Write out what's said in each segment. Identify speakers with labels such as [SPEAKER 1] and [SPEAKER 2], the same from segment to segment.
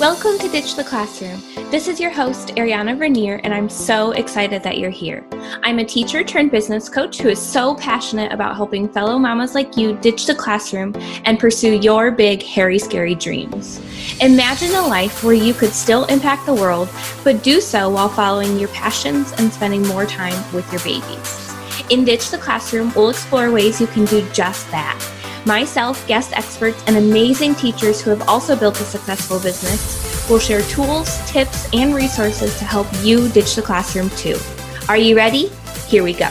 [SPEAKER 1] Welcome to Ditch the Classroom. This is your host, Ariana Vernier, and I'm so excited that you're here. I'm a teacher turned business coach who is so passionate about helping fellow mamas like you ditch the classroom and pursue your big, hairy, scary dreams. Imagine a life where you could still impact the world, but do so while following your passions and spending more time with your babies. In Ditch the Classroom, we'll explore ways you can do just that Myself, guest experts, and amazing teachers who have also built a successful business will share tools, tips, and resources to help you ditch the classroom too. Are you ready? Here we go.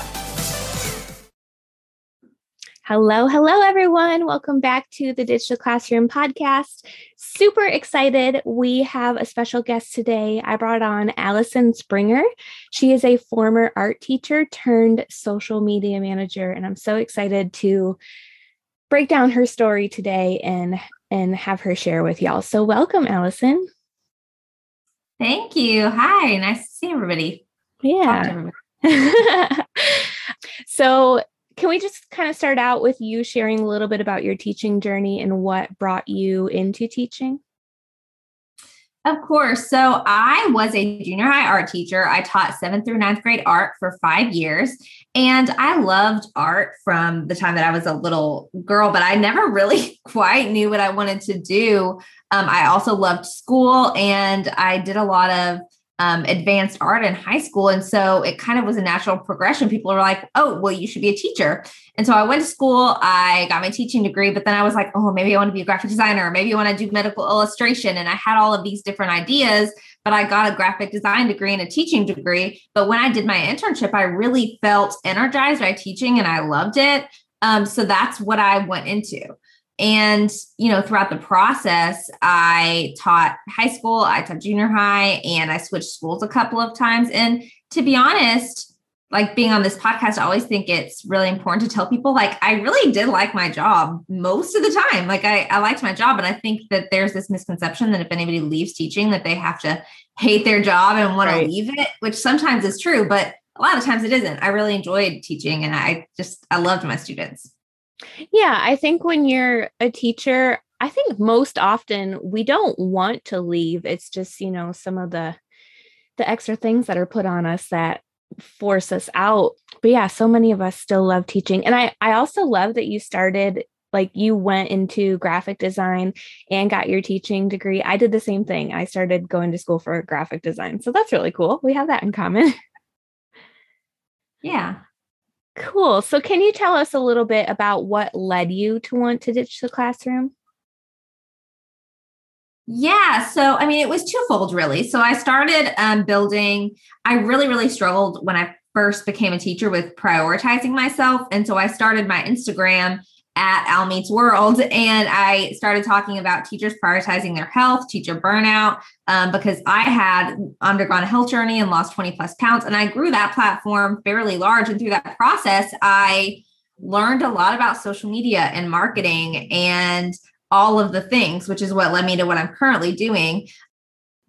[SPEAKER 1] Hello, hello, everyone. Welcome back to the the Classroom podcast. Super excited. We have a special guest today. I brought on Allison Springer. She is a former art teacher turned social media manager, and I'm so excited to break down her story today and and have her share with y'all. So welcome, Allison.
[SPEAKER 2] Thank you. Hi, nice to see everybody.
[SPEAKER 1] Yeah. Everybody. so can we just kind of start out with you sharing a little bit about your teaching journey and what brought you into teaching?
[SPEAKER 2] Of course. So I was a junior high art teacher. I taught seventh through ninth grade art for five years. And I loved art from the time that I was a little girl, but I never really quite knew what I wanted to do. Um, I also loved school and I did a lot of um, advanced art in high school. And so it kind of was a natural progression. People were like, oh, well, you should be a teacher. And so I went to school, I got my teaching degree, but then I was like, oh, maybe I want to be a graphic designer, maybe I want to do medical illustration. And I had all of these different ideas, but I got a graphic design degree and a teaching degree. But when I did my internship, I really felt energized by teaching and I loved it. Um, so that's what I went into. And, you know, throughout the process, I taught high school, I taught junior high, and I switched schools a couple of times. And to be honest, like being on this podcast, I always think it's really important to tell people like I really did like my job most of the time. Like I, I liked my job. And I think that there's this misconception that if anybody leaves teaching, that they have to hate their job and want right. to leave it, which sometimes is true, but a lot of times it isn't. I really enjoyed teaching and I just I loved my students.
[SPEAKER 1] Yeah, I think when you're a teacher, I think most often we don't want to leave. It's just, you know, some of the the extra things that are put on us that force us out. But yeah, so many of us still love teaching. And I I also love that you started like you went into graphic design and got your teaching degree. I did the same thing. I started going to school for graphic design. So that's really cool. We have that in common.
[SPEAKER 2] Yeah.
[SPEAKER 1] Cool. So, can you tell us a little bit about what led you to want to ditch the classroom?
[SPEAKER 2] Yeah. So, I mean, it was twofold, really. So, I started um, building, I really, really struggled when I first became a teacher with prioritizing myself. And so, I started my Instagram at Al Meets World, and I started talking about teachers prioritizing their health, teacher burnout, um, because I had undergone a health journey and lost 20 plus pounds, and I grew that platform fairly large. And through that process, I learned a lot about social media and marketing and all of the things, which is what led me to what I'm currently doing.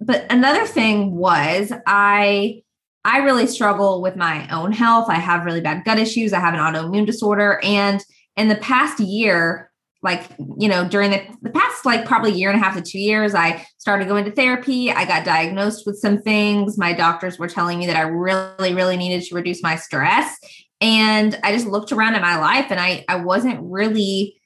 [SPEAKER 2] But another thing was I I really struggle with my own health. I have really bad gut issues. I have an autoimmune disorder and in the past year, like, you know, during the, the past, like probably year and a half to two years, I started going to therapy. I got diagnosed with some things. My doctors were telling me that I really, really needed to reduce my stress. And I just looked around at my life and I, I wasn't really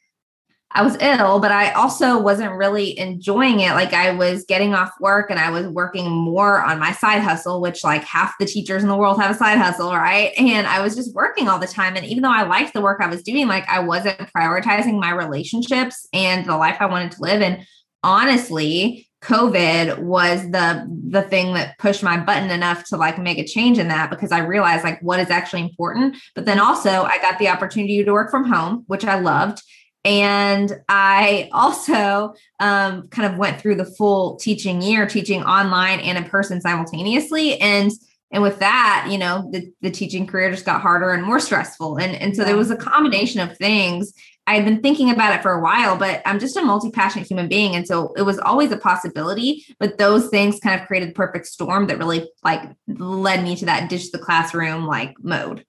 [SPEAKER 2] I was ill, but I also wasn't really enjoying it. Like I was getting off work and I was working more on my side hustle, which like half the teachers in the world have a side hustle, right? And I was just working all the time. And even though I liked the work I was doing, like I wasn't prioritizing my relationships and the life I wanted to live. And honestly, COVID was the the thing that pushed my button enough to like make a change in that because I realized like what is actually important. But then also I got the opportunity to work from home, which I loved and I also um, kind of went through the full teaching year, teaching online and in person simultaneously. And and with that, you know, the, the teaching career just got harder and more stressful. And, and so there was a combination of things. I had been thinking about it for a while, but I'm just a multi-passionate human being. And so it was always a possibility. But those things kind of created the perfect storm that really like led me to that ditch the classroom like mode.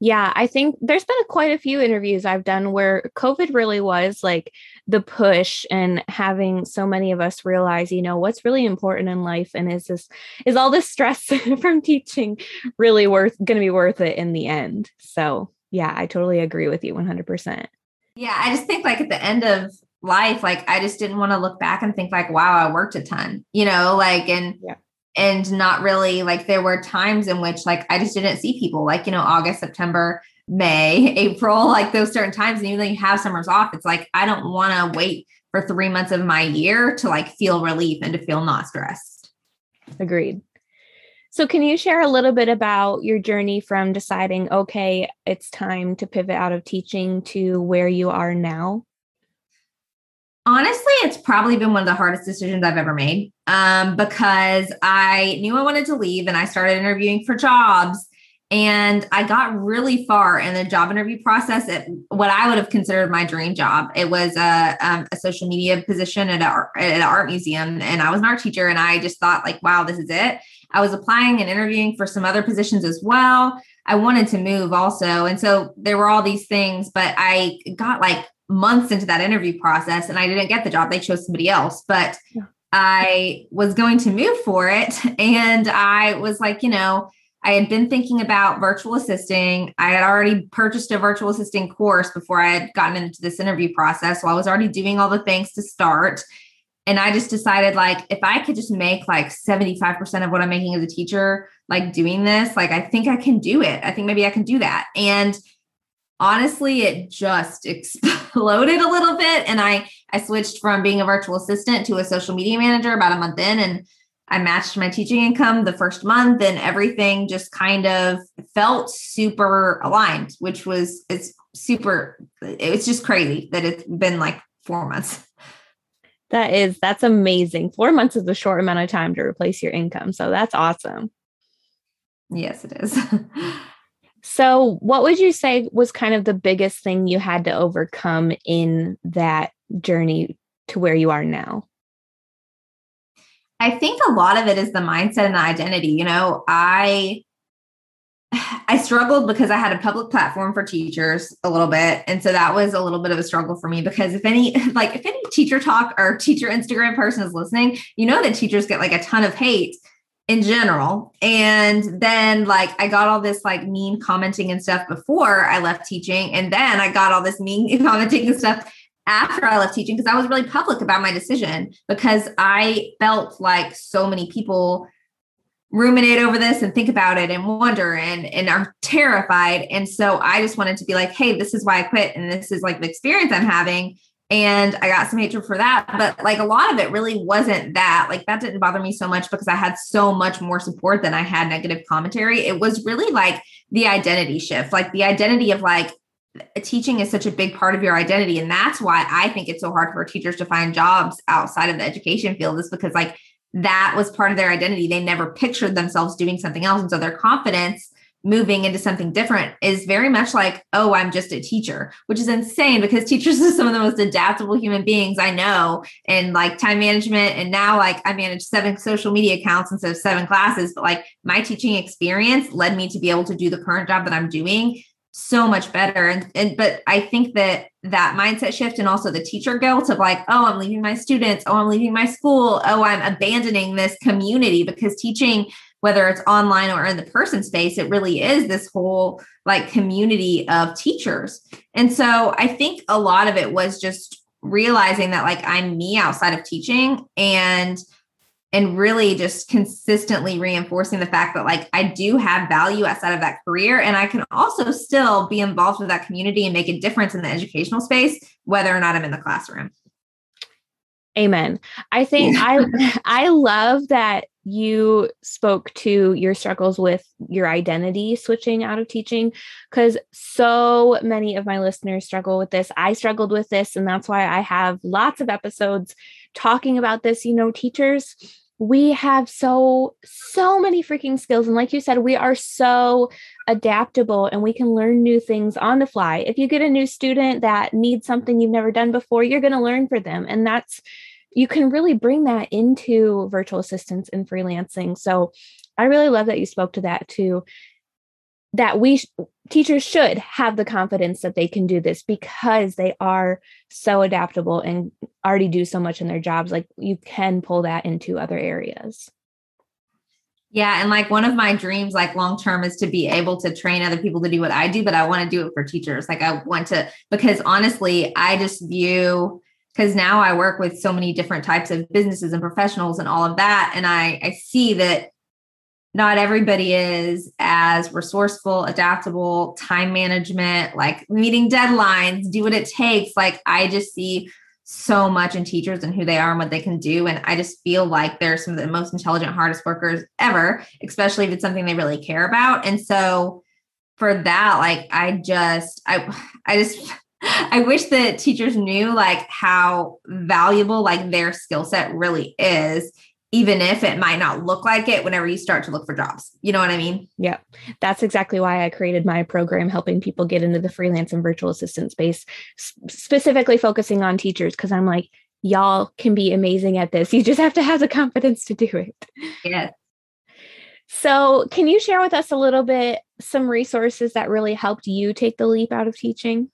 [SPEAKER 1] Yeah, I think there's been quite a few interviews I've done where COVID really was like the push and having so many of us realize, you know, what's really important in life and is this is all this stress from teaching really worth going to be worth it in the end. So, yeah, I totally agree with you 100%.
[SPEAKER 2] Yeah, I just think like at the end of life, like I just didn't want to look back and think like, wow, I worked a ton, you know, like and yeah and not really like there were times in which like I just didn't see people like you know August, September, May, April, like those certain times. And even though you have summers off, it's like I don't want to wait for three months of my year to like feel relief and to feel not stressed.
[SPEAKER 1] Agreed. So, can you share a little bit about your journey from deciding, okay, it's time to pivot out of teaching to where you are now?
[SPEAKER 2] Honestly, it's probably been one of the hardest decisions I've ever made um, because I knew I wanted to leave and I started interviewing for jobs. And I got really far in the job interview process at what I would have considered my dream job. It was a, um, a social media position at, a, at an art museum. And I was an art teacher. And I just thought, like, wow, this is it. I was applying and interviewing for some other positions as well. I wanted to move also. And so there were all these things, but I got like months into that interview process and I didn't get the job. They chose somebody else, but yeah. I was going to move for it. And I was like, you know, I had been thinking about virtual assisting. I had already purchased a virtual assisting course before I had gotten into this interview process. So I was already doing all the things to start. And I just decided, like, if I could just make like 75% of what I'm making as a teacher, like doing this, like, I think I can do it. I think maybe I can do that. And honestly it just exploded a little bit. And i i switched from being a virtual assistant to a social media manager about a month in and i matched my teaching income the first month and everything just kind of felt super aligned which was it's super it's just crazy that it's been like four months.
[SPEAKER 1] That is that's amazing. Four months is a short amount of time to replace your income so that's awesome.
[SPEAKER 2] Yes it is
[SPEAKER 1] So, what would you say was kind of the biggest thing you had to overcome in that journey to where you are now?
[SPEAKER 2] I think a lot of it is the mindset and the identity. You know, I I struggled because I had a public platform for teachers a little bit. And so that was a little bit of a struggle for me because if any like if any teacher talk or teacher Instagram person is listening, you know that teachers get like a ton of hate in general. And then like I got all this like mean commenting and stuff before I left teaching. And then I got all this mean commenting and stuff after I left teaching because I was really public about my decision because I felt like so many people ruminate over this and think about it and wonder and and are terrified and so i just wanted to be like hey this is why i quit and this is like the experience i'm having and I got some hatred for that. But like a lot of it really wasn't that. Like that didn't bother me so much because I had so much more support than I had negative commentary. It was really like the identity shift, like the identity of like teaching is such a big part of your identity. And that's why I think it's so hard for teachers to find jobs outside of the education field, is because like that was part of their identity. They never pictured themselves doing something else. And so their confidence moving into something different is very much like, oh, I'm just a teacher, which is insane because teachers are some of the most adaptable human beings I know and like time management. And now, like, I manage seven social media accounts instead of seven classes, but like my teaching experience led me to be able to do the current job that I'm doing so much better. And, and but i think that that mindset shift and also the teacher guilt of like oh i'm leaving my students. Oh i'm leaving my school. Oh i'm abandoning this community because teaching whether it's online or in the person space, it really is this whole like community of teachers. And so I think a lot of it was just realizing that like I'm me outside of teaching and and really just consistently reinforcing the fact that like I do have value outside of that career and I can also still be involved with that community and make a difference in the educational space whether or not I'm in the classroom.
[SPEAKER 1] Amen. I think I I love that you spoke to your struggles with your identity switching out of teaching because so many of my listeners struggle with this. I struggled with this, and that's why I have lots of episodes talking about this. You know, teachers, we have so, so many freaking skills. And like you said, we are so adaptable and we can learn new things on the fly. If you get a new student that needs something you've never done before, you're going to learn for them. And that's you can really bring that into virtual assistants and freelancing. So I really love that you spoke to that too. that we teachers should have the confidence that they can do this because they are so adaptable and already do so much in their jobs like you can pull that into other areas
[SPEAKER 2] yeah and like one of my dreams like long term is to be able to train other people to do what i do but i want to do it for teachers like i want to because honestly i just view because now i work with so many different types of businesses and professionals and all of that and i i see that not everybody is as resourceful, adaptable, time management, like meeting deadlines, do what it takes. Like I just see so much in teachers and who they are and what they can do. And I just feel like they're some of the most intelligent, hardest workers ever, especially if it's something they really care about. And so for that, like I just, I, I just, I wish that teachers knew like how valuable like their skill set really is even if it might not look like it whenever you start to look for jobs. You know what I mean?
[SPEAKER 1] Yeah. That's exactly why I created my program helping people get into the freelance and virtual assistant space, specifically focusing on teachers because I'm like y'all can be amazing at this. You just have to have the confidence to do it.
[SPEAKER 2] Yes.
[SPEAKER 1] So, can you share with us a little bit some resources that really helped you take the leap out of teaching?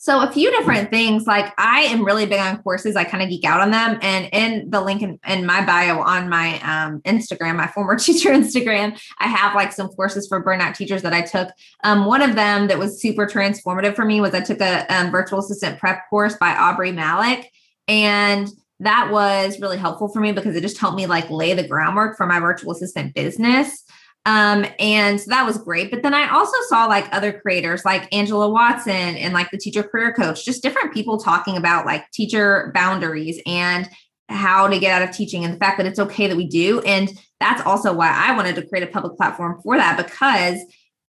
[SPEAKER 2] So a few different things. Like I am really big on courses. I kind of geek out on them. And in the link in, in my bio on my um, Instagram, my former teacher Instagram, I have like some courses for burnout teachers that I took. Um, one of them that was super transformative for me was I took a um, virtual assistant prep course by Aubrey Malik. And that was really helpful for me because it just helped me like lay the groundwork for my virtual assistant business. Um, and so that was great. But then I also saw like other creators like Angela Watson and like the teacher career coach, just different people talking about like teacher boundaries and how to get out of teaching and the fact that it's okay that we do. And that's also why I wanted to create a public platform for that because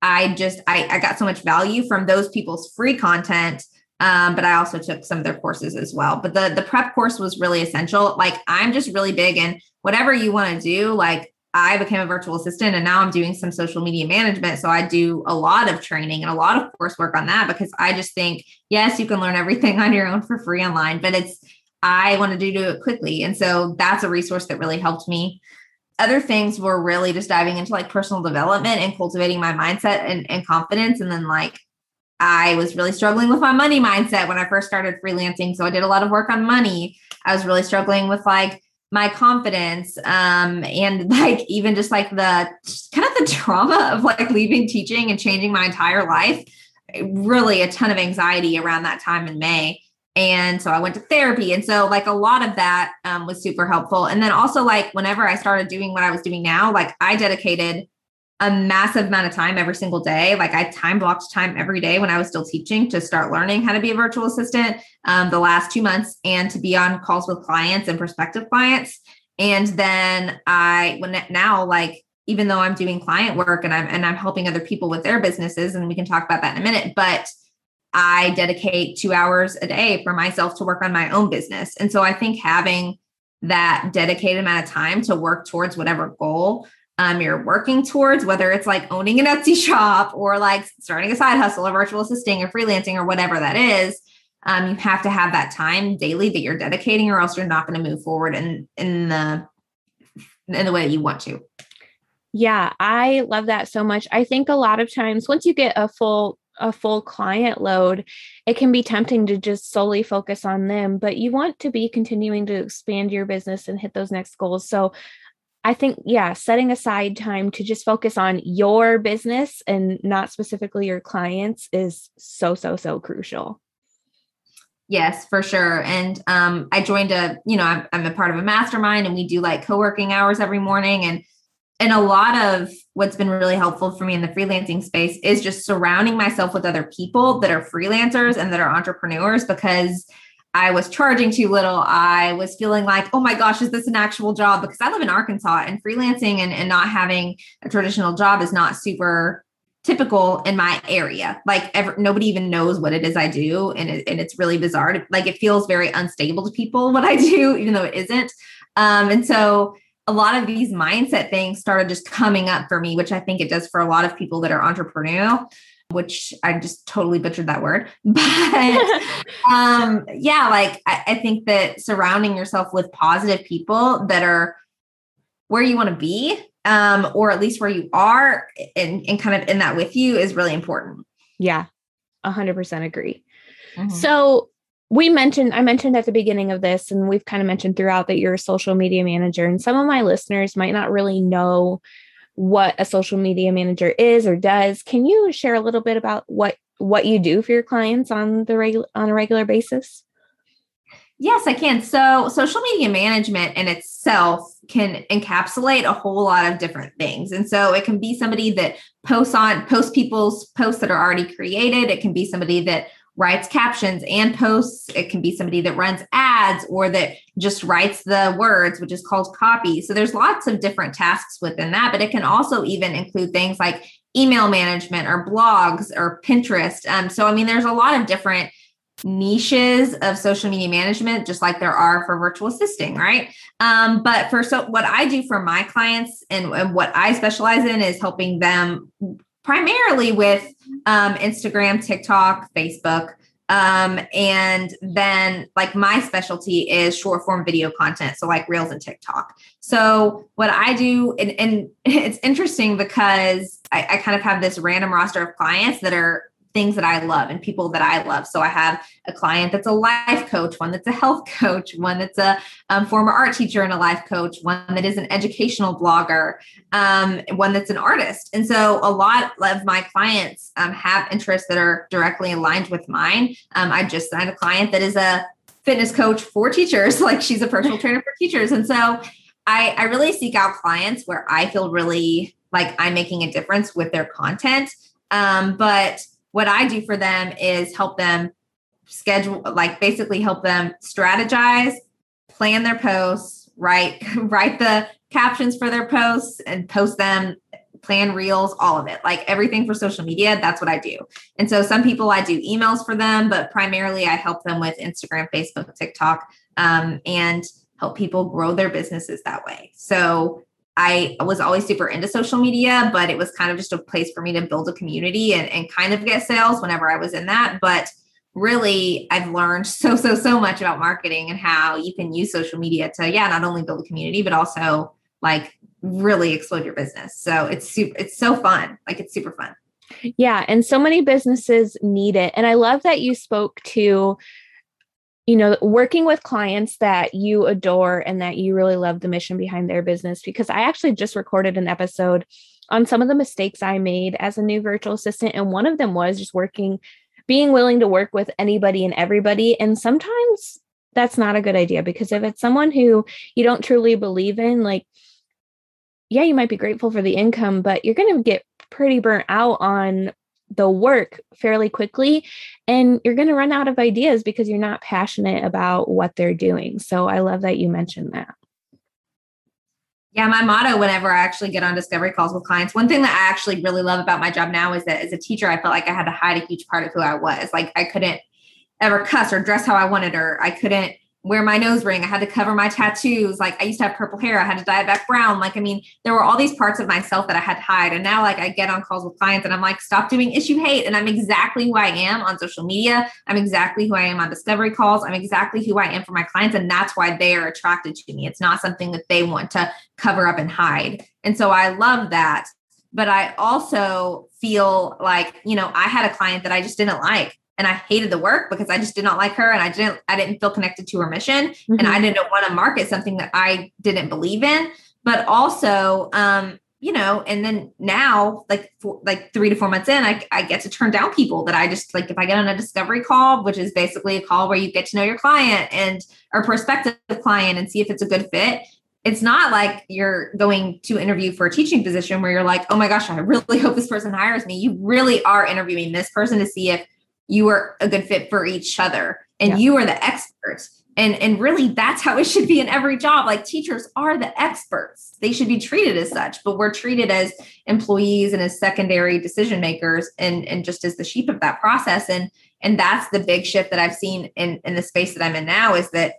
[SPEAKER 2] I just I, I got so much value from those people's free content. Um, but I also took some of their courses as well. But the the prep course was really essential. Like I'm just really big in whatever you want to do, like I became a virtual assistant and now I'm doing some social media management. So I do a lot of training and a lot of coursework on that because I just think, yes, you can learn everything on your own for free online, but it's, I wanted to do it quickly. And so that's a resource that really helped me. Other things were really just diving into like personal development and cultivating my mindset and, and confidence. And then like I was really struggling with my money mindset when I first started freelancing. So I did a lot of work on money. I was really struggling with like my confidence um and like even just like the kind of the trauma of like leaving teaching and changing my entire life really a ton of anxiety around that time in may. And so i went to therapy. And so like a lot of that um, was super helpful. And then also like whenever i started doing what i was doing now like i dedicated a massive amount of time every single day. Like I time blocked time every day when I was still teaching to start learning how to be a virtual assistant um, the last two months and to be on calls with clients and prospective clients. And then I, when now, like, even though I'm doing client work and I'm, and I'm helping other people with their businesses, and we can talk about that in a minute, but I dedicate two hours a day for myself to work on my own business. And so I think having that dedicated amount of time to work towards whatever goal um, you're working towards, whether it's like owning an Etsy shop or like starting a side hustle or virtual assisting or freelancing or whatever that is, um, you have to have that time daily that you're dedicating, or else you're not going to move forward in in the in the way that you want to.
[SPEAKER 1] Yeah, I love that so much. I think a lot of times once you get a full a full client load, it can be tempting to just solely focus on them, but you want to be continuing to expand your business and hit those next goals. So I think, yeah, setting aside time to just focus on your business and not specifically your clients is so, so, so crucial.
[SPEAKER 2] Yes, for sure. And um, I joined a, you know, I'm, I'm a part of a mastermind and we do like co-working hours every morning. And and a lot of what's been really helpful for me in the freelancing space is just surrounding myself with other people that are freelancers and that are entrepreneurs because I was charging too little. I was feeling like, oh my gosh, is this an actual job? Because I live in Arkansas and freelancing and, and not having a traditional job is not super typical in my area. Like ever, nobody even knows what it is I do. And, it, and it's really bizarre. Like it feels very unstable to people what I do, even though it isn't. Um, and so a lot of these mindset things started just coming up for me, which I think it does for a lot of people that are entrepreneurial which I just totally butchered that word. But um, yeah, like I, I think that surrounding yourself with positive people that are where you want to be um, or at least where you are and, and kind of in that with you is really important.
[SPEAKER 1] Yeah, 100% agree. Mm-hmm. So we mentioned, I mentioned at the beginning of this, and we've kind of mentioned throughout that you're a social media manager, and some of my listeners might not really know what a social media manager is or does. Can you share a little bit about what what you do for your clients on the regular on a regular basis?
[SPEAKER 2] Yes, I can. So, social media management in itself can encapsulate a whole lot of different things. And so, it can be somebody that posts on post people's posts that are already created. It can be somebody that writes captions and posts. It can be somebody that runs ads or that just writes the words, which is called copy. So, there's lots of different tasks within that, but it can also even include things like email management or blogs or Pinterest. Um, so, I mean, there's a lot of different niches of social media management just like there are for virtual assisting right um, but for so what i do for my clients and, and what i specialize in is helping them primarily with um, instagram tiktok facebook um, and then like my specialty is short form video content so like reels and tiktok. So what i do and, and it's interesting because I, I kind of have this random roster of clients that are things that I love and people that I love. So I have a client that's a life coach, one that's a health coach, one that's a um, former art teacher and a life coach, one that is an educational blogger, um, one that's an artist. And so a lot of my clients um, have interests that are directly aligned with mine. Um, I just signed a client that is a fitness coach for teachers, like she's a personal trainer for teachers. And so I, I really seek out clients where I feel really like I'm making a difference with their content. Um, but what I do for them is help them schedule, like basically help them strategize, plan their posts, write write the captions for their posts and post them plan reels all of it like everything for social media that's what i do. And so some people i do emails for them but primarily i help them with instagram facebook tiktok um, and help people grow their businesses that way. So I was always super into social media, but it was kind of just a place for me to build a community and, and kind of get sales whenever I was in that. But really, I've learned so, so, so much about marketing and how you can use social media to, yeah, not only build a community, but also like really explode your business. So it's super, it's so fun. Like it's super fun.
[SPEAKER 1] Yeah. And so many businesses need it. And I love that you spoke to you know, working with clients that you adore and that you really love the mission behind their business. Because I actually just recorded an episode on some of the mistakes I made as a new virtual assistant. And one of them was just working, being willing to work with anybody and everybody. And sometimes that's not a good idea because if it's someone who you don't truly believe in, like, yeah, you might be grateful for the income, but you're going to get pretty burnt out on the work fairly quickly and you're going to run out of ideas because you're not passionate about what they're doing. So I love that you mentioned that.
[SPEAKER 2] Yeah, my motto whenever I actually get on discovery calls with clients, one thing that I actually really love about my job now is that as a teacher, I felt like I had to hide a huge part of who I was. Like I couldn't ever cuss or dress how I wanted, or I couldn't wear my nose ring. I had to cover my tattoos. Like I used to have purple hair. I had to dye it back brown. Like, I mean, there were all these parts of myself that I had to hide. And now like I get on calls with clients and I'm like, stop doing issue hate. And I'm exactly who I am on social media. I'm exactly who I am on discovery calls. I'm exactly who I am for my clients. And that's why they are attracted to me. It's not something that they want to cover up and hide. And so I love that. But I also feel like, you know, I had a client that I just didn't like and I hated the work because I just did not like her and I didn't I didn't feel connected to her mission mm-hmm. and I didn't want to market something that I didn't believe in but also um you know and then now like for, like 3 to 4 months in I I get to turn down people that I just like if I get on a discovery call which is basically a call where you get to know your client and or prospective client and see if it's a good fit it's not like you're going to interview for a teaching position where you're like, oh my gosh, I really hope this person hires me. You really are interviewing this person to see if you are a good fit for each other and yeah. you are the experts. And and really that's how it should be in every job. Like teachers are the experts. They should be treated as such but we're treated as employees and as secondary decision makers and and just as the sheep of that process. And and that's the big shift that i've seen in in the space that i'm in now is that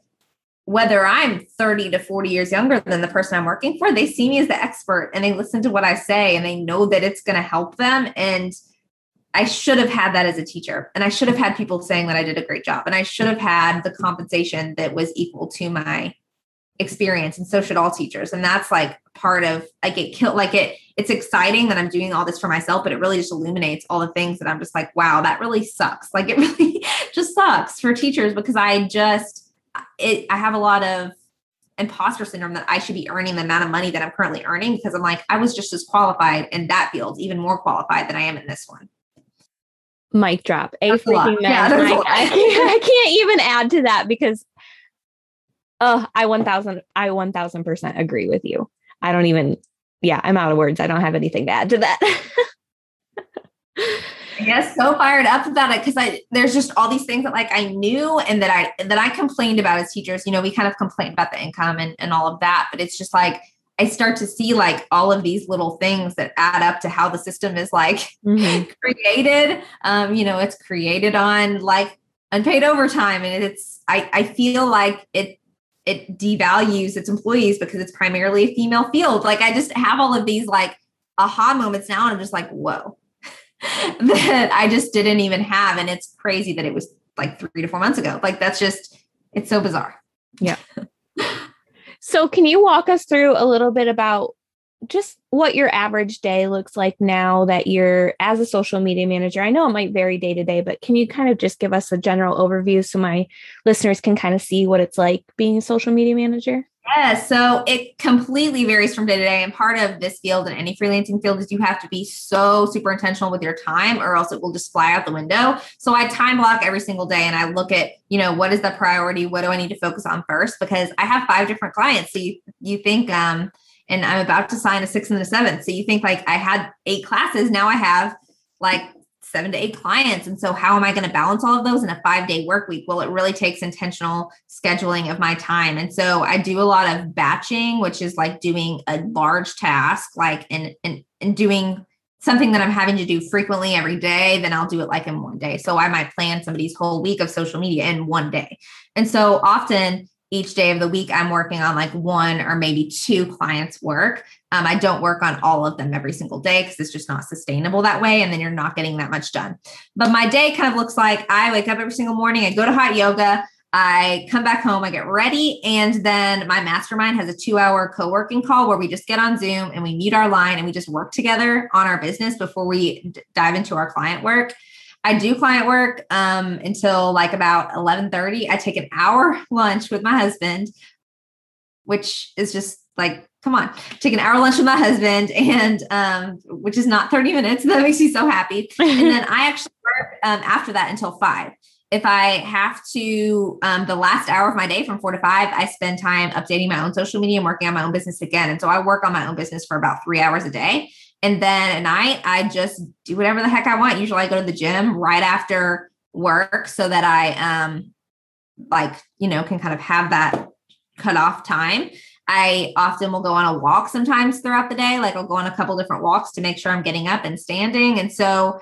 [SPEAKER 2] whether i'm 30 to 40 years younger than the person i'm working for they see me as the expert and they listen to what i say and they know that it's going to help them. And I should have had that as a teacher. And I should have had people saying that I did a great job. And I should have had the compensation that was equal to my experience and so should all teachers and that's like part of I get killed. like it it's exciting that i'm doing all this for myself but it really just illuminates all the things that i'm just like wow that really sucks like it really just sucks for teachers because i just it i have a lot of imposter syndrome that i should be earning the amount of money that i'm currently earning because i'm like i was just as qualified in that field even more qualified than i am in this one
[SPEAKER 1] mic drop a freaking yeah, I, I can't even add to that because Oh, I 1000 I 1000% agree with you. I don't even yeah, I'm out of words. I don't have anything to add to that.
[SPEAKER 2] I guess so fired up about it because I there's just all these things that like I knew and that I that I complained about as teachers. You know, we kind of complained about the income and, and all of that, but it's just like I start to see like all of these little things that add up to how the system is like mm-hmm. created. Um, you know, it's created on like unpaid overtime and it's I, I feel like it it devalues its employees because it's primarily a female field. Like I just have all of these like aha moments now, and I'm just like, whoa, that I just didn't even have. And it's crazy that it was like three to four months ago. Like that's just it's so bizarre.
[SPEAKER 1] Yeah. so can you walk us through a little bit about just what your average day looks like now that you're as a social media manager. I know it might vary day to day, but can you kind of just give us a general overview so my listeners can kind of see what it's like being a social media manager?
[SPEAKER 2] Yeah, so it completely varies from day to day. And part of this field and any freelancing field is you have to be so super intentional with your time or else it will just fly out the window. So I time block every single day and I look at, you know, what is the priority? What do I need to focus on first? Because I have five different clients. So you, you think, um, and I'm about to sign a sixth and a seventh. So you think like I had eight classes, now I have like seven to eight clients. And so how am I going to balance all of those in a five day work week? Well, it really takes intentional scheduling of my time. And so I do a lot of batching, which is like doing a large task, like and and, and doing something that I'm having to do frequently every day, then I'll do it like in one day. So I might plan somebody's whole week of social media in one day. And so often each day of the week i'm working on like one or maybe two clients work um, i don't work on all of them every single day because it's just not sustainable that way and then you're not getting that much done but my day kind of looks like i wake up every single morning i go to hot yoga i come back home i get ready and then my mastermind has a two hour co-working call where we just get on zoom and we mute our line and we just work together on our business before we d- dive into our client work I do client work um, until like about 11:30. I take an hour lunch with my husband, which is just like, come on, take an hour lunch with my husband, and um, which is not 30 minutes. That makes me so happy. and then I actually work um, after that until five. If I have to, um, the last hour of my day from four to five, I spend time updating my own social media and working on my own business again. And so I work on my own business for about three hours a day. And then at night, I just do whatever the heck I want. Usually I go to the gym right after work so that I um like, you know, can kind of have that cut off time. I often will go on a walk sometimes throughout the day. Like I'll go on a couple different walks to make sure I'm getting up and standing. And so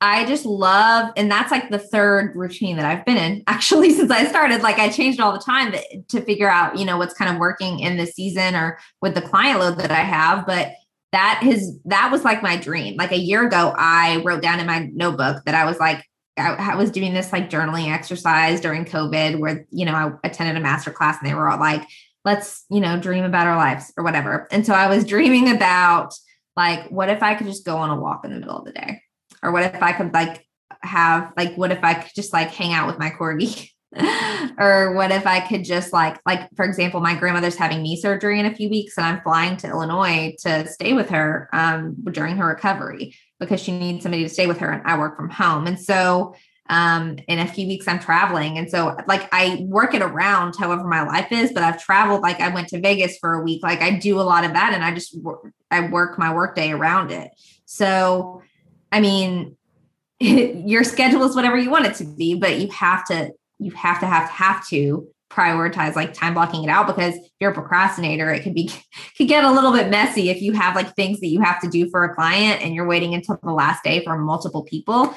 [SPEAKER 2] I just love, and that's like the third routine that I've been in actually since I started. Like I changed all the time to figure out, you know, what's kind of working in the season or with the client load that I have. But that is that was like my dream. Like a year ago, I wrote down in my notebook that I was like, I, I was doing this like journaling exercise during COVID where, you know, I attended a master class and they were all like, let's, you know, dream about our lives or whatever. And so I was dreaming about like, what if I could just go on a walk in the middle of the day? Or what if I could like have like, what if I could just like hang out with my corgi? or what if I could just like, like for example, my grandmother's having knee surgery in a few weeks, and I'm flying to Illinois to stay with her um, during her recovery because she needs somebody to stay with her, and I work from home, and so um, in a few weeks I'm traveling, and so like I work it around however my life is, but I've traveled like I went to Vegas for a week, like I do a lot of that, and I just I work my workday around it. So, I mean, your schedule is whatever you want it to be, but you have to you have to have have to prioritize like time blocking it out because if you're a procrastinator it could be could get a little bit messy if you have like things that you have to do for a client and you're waiting until the last day for multiple people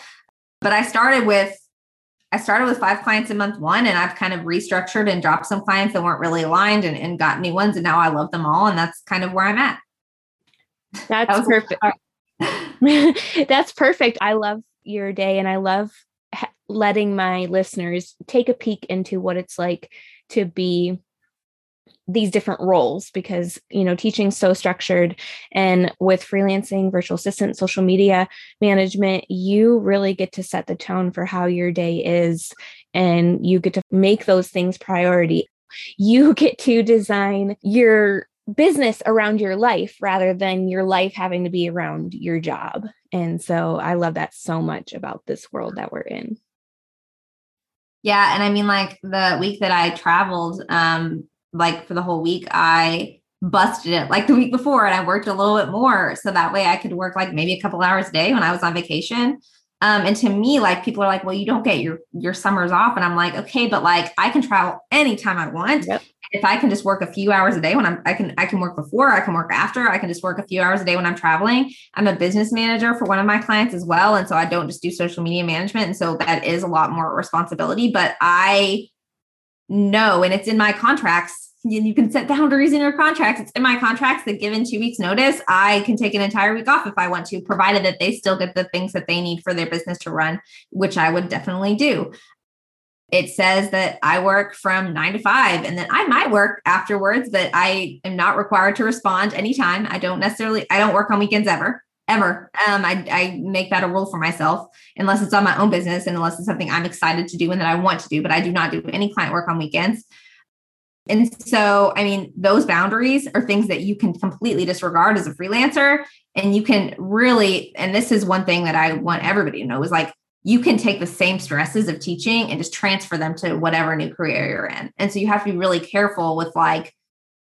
[SPEAKER 2] but i started with i started with five clients in month one and i've kind of restructured and dropped some clients that weren't really aligned and, and got new ones and now i love them all and that's kind of where i'm at.
[SPEAKER 1] That's that perfect. that's perfect. I love your day and i love letting my listeners take a peek into what it's like to be these different roles because you know teaching's so structured. And with freelancing virtual assistant social media management you really get to set the tone for how your day is and you get to make those things priority. You get to design your business around your life rather than your life having to be around your job. And so i love that so much about this world that we're in.
[SPEAKER 2] Yeah and i mean like the week that i traveled um like for the whole week, I busted it like the week before and I worked a little bit more. So that way I could work like maybe a couple hours a day when I was on vacation. Um, and to me, like people are like, well, you don't get your your summers off. And I'm like, okay, but like I can travel anytime I want. Yep. If I can just work a few hours a day when I'm I can I can work before, I can work after, I can just work a few hours a day when I'm traveling. I'm a business manager for one of my clients as well. And so I don't just do social media management. And so that is a lot more responsibility. But I know, and it's in my contracts you can set boundaries in your contracts. It's in my contracts that given two weeks notice, I can take an entire week off if I want to, provided that they still get the things that they need for their business to run, which I would definitely do. It says that I work from nine to five and then I might work afterwards, that I am not required to respond anytime. I don't necessarily, I don't work on weekends ever, ever. Um, I, I make that a rule for myself unless it's on my own business and unless it's something I'm excited to do and that I want to do, but I do not do any client work on weekends. And so, I mean, those boundaries are things that you can completely disregard as a freelancer. And you can really, and this is one thing that I want everybody to know is like, you can take the same stresses of teaching and just transfer them to whatever new career you're in. And so you have to be really careful with like,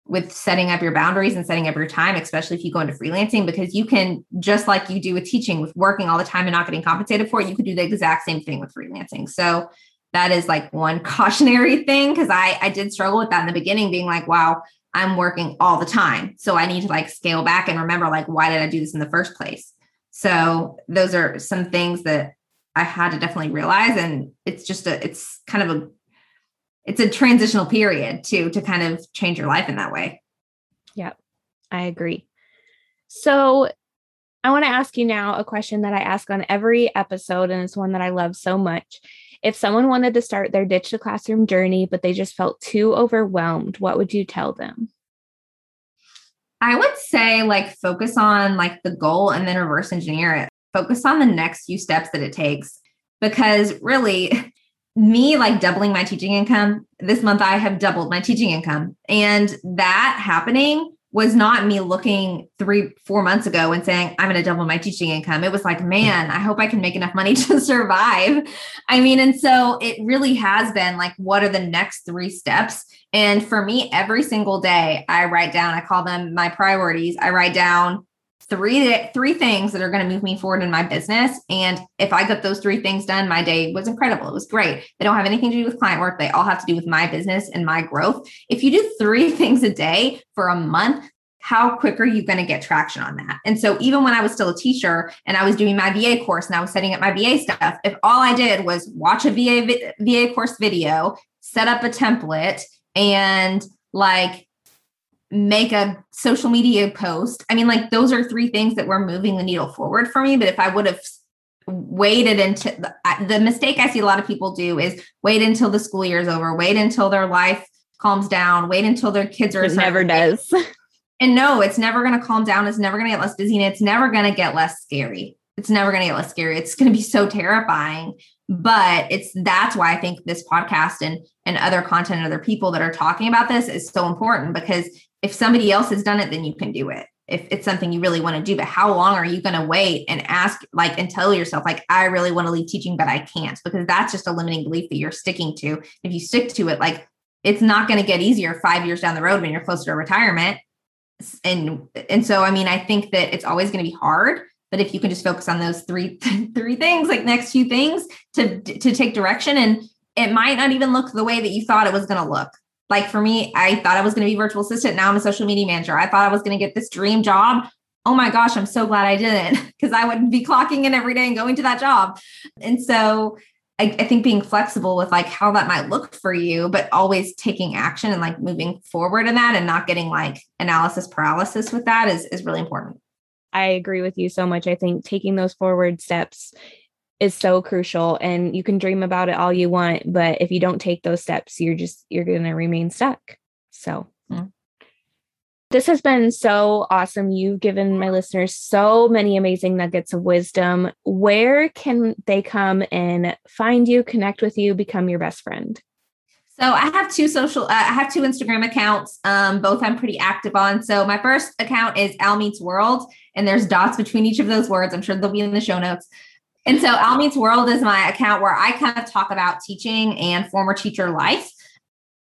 [SPEAKER 2] with setting up your boundaries and setting up your time, especially if you go into freelancing, because you can, just like you do with teaching, with working all the time and not getting compensated for it, you could do the exact same thing with freelancing. So that is like one cautionary thing because I I did struggle with that in the beginning, being like, wow, I'm working all the time. So I need to like scale back and remember like why did I do this in the first place? So those are some things that I had to definitely realize. And it's just a it's kind of a it's a transitional period too to kind of change your life in that way.
[SPEAKER 1] Yeah, I agree. So I want to ask you now a question that I ask on every episode, and it's one that I love so much. If someone wanted to start their ditch to classroom journey, but they just felt too overwhelmed, what would you tell them?
[SPEAKER 2] I would say like focus on like the goal and then reverse engineer it. Focus on the next few steps that it takes because really me like doubling my teaching income this month I have doubled my teaching income and that happening was not me looking three, four months ago and saying, I'm going to double my teaching income. It was like, man, I hope I can make enough money to survive. I mean, and so it really has been like, what are the next three steps? And for me, every single day, I write down, I call them my priorities. I write down three three things that are going to move me forward in my business. And if i got those three things done my day was incredible. It was great. They don't have anything to do with client work. They all have to do with my business and my growth. If you do three things a day for a month how quick are you going to get traction on that? And so even when I was still a teacher and I was doing my VA course and I was setting up my VA stuff, if all I did was watch a VA VA course video, set up a template and like make a social media post. I mean, like those are three things that were moving the needle forward for me. But if I would have waited until the, the mistake I see a lot of people do is wait until the school year is over, wait until their life calms down, wait until their kids are.
[SPEAKER 1] It never does.
[SPEAKER 2] and no, it's never going to calm down. It's never going to get less busy, and it's never going to get less scary. It's never going to get less scary. It's going to be so terrifying. But it's that's why I think this podcast and and other content and other people that are talking about this is so important because if somebody else has done it, then you can do it. If it's something you really want to do, but how long are you going to wait and ask, like, and tell yourself, like, I really want to leave teaching, but I can't, because that's just a limiting belief that you're sticking to. If you stick to it, like, it's not going to get easier five years down the road when you're closer to retirement. And and so, I mean, I think that it's always going to be hard, but if you can just focus on those three three things, like next few things, to to take direction, and it might not even look the way that you thought it was going to look like for me, I thought I was going to be virtual assistant. Now I'm a social media manager. I thought I was going to get this dream job. Oh my gosh, I'm so glad I didn't because I wouldn't be clocking in every day and going to that job. And so I, I, think being flexible with like how that might look for you, but always taking action and like moving forward in that and not getting like analysis paralysis with that is, is really important.
[SPEAKER 1] I agree with you so much. I think taking those forward steps is so crucial and you can dream about it all you want but if you don't take those steps you're just you're going to remain stuck so Mm. This has been so awesome. You've given my listeners so many amazing nuggets of wisdom. Where can they come and find you, connect with you, become your best friend?
[SPEAKER 2] So I have two social, uh, I have two Instagram accounts. Um, both I'm pretty active on. So my first account is Al Meets World, and there's dots between each of those words. I'm sure they'll be in the show notes. And so Al Meets World is my account where I kind of talk about teaching and former teacher life.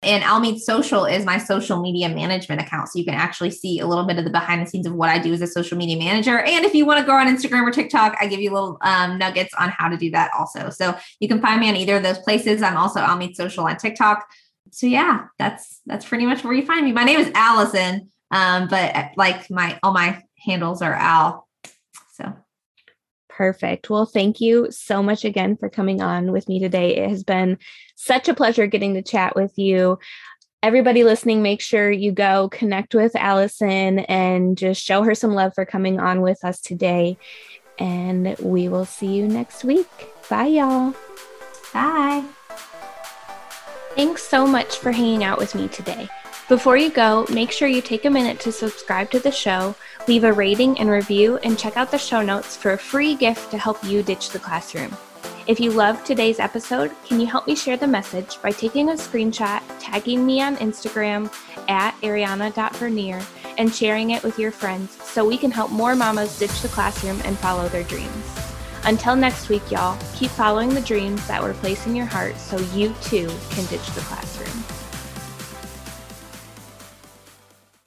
[SPEAKER 2] And Al Meets Social is my social media management account. So you can actually see a little bit of the behind the scenes of what I do as a social media manager. And if you want to go on Instagram or TikTok, I give you little um, nuggets on how to do that also. So you can find me on either of those places. I'm also Al Meets Social on TikTok. So yeah, that's that's pretty much where you find me. My name is Allison, um, but uh, like my all my handles are Al.
[SPEAKER 1] Perfect. Well, thank you so much again for coming on with me today. It has been such a pleasure getting to chat with you. Everybody listening, make sure you go connect with Allison and just show her some love for coming on with us today. And we will see you next week. Bye, y'all.
[SPEAKER 2] Bye.
[SPEAKER 1] Thanks so much for hanging out with me today. Before you go, make sure you take a minute to subscribe to the show, leave a rating and review, and check out the show notes for a free gift to help you ditch the classroom. If you loved today's episode, can you help me share the message by taking a screenshot, tagging me on Instagram at ariana.vernier, and sharing it with your friends so we can help more mamas ditch the classroom and follow their dreams. Until next week, y'all, keep following the dreams that were placed in your heart so you too can ditch the classroom.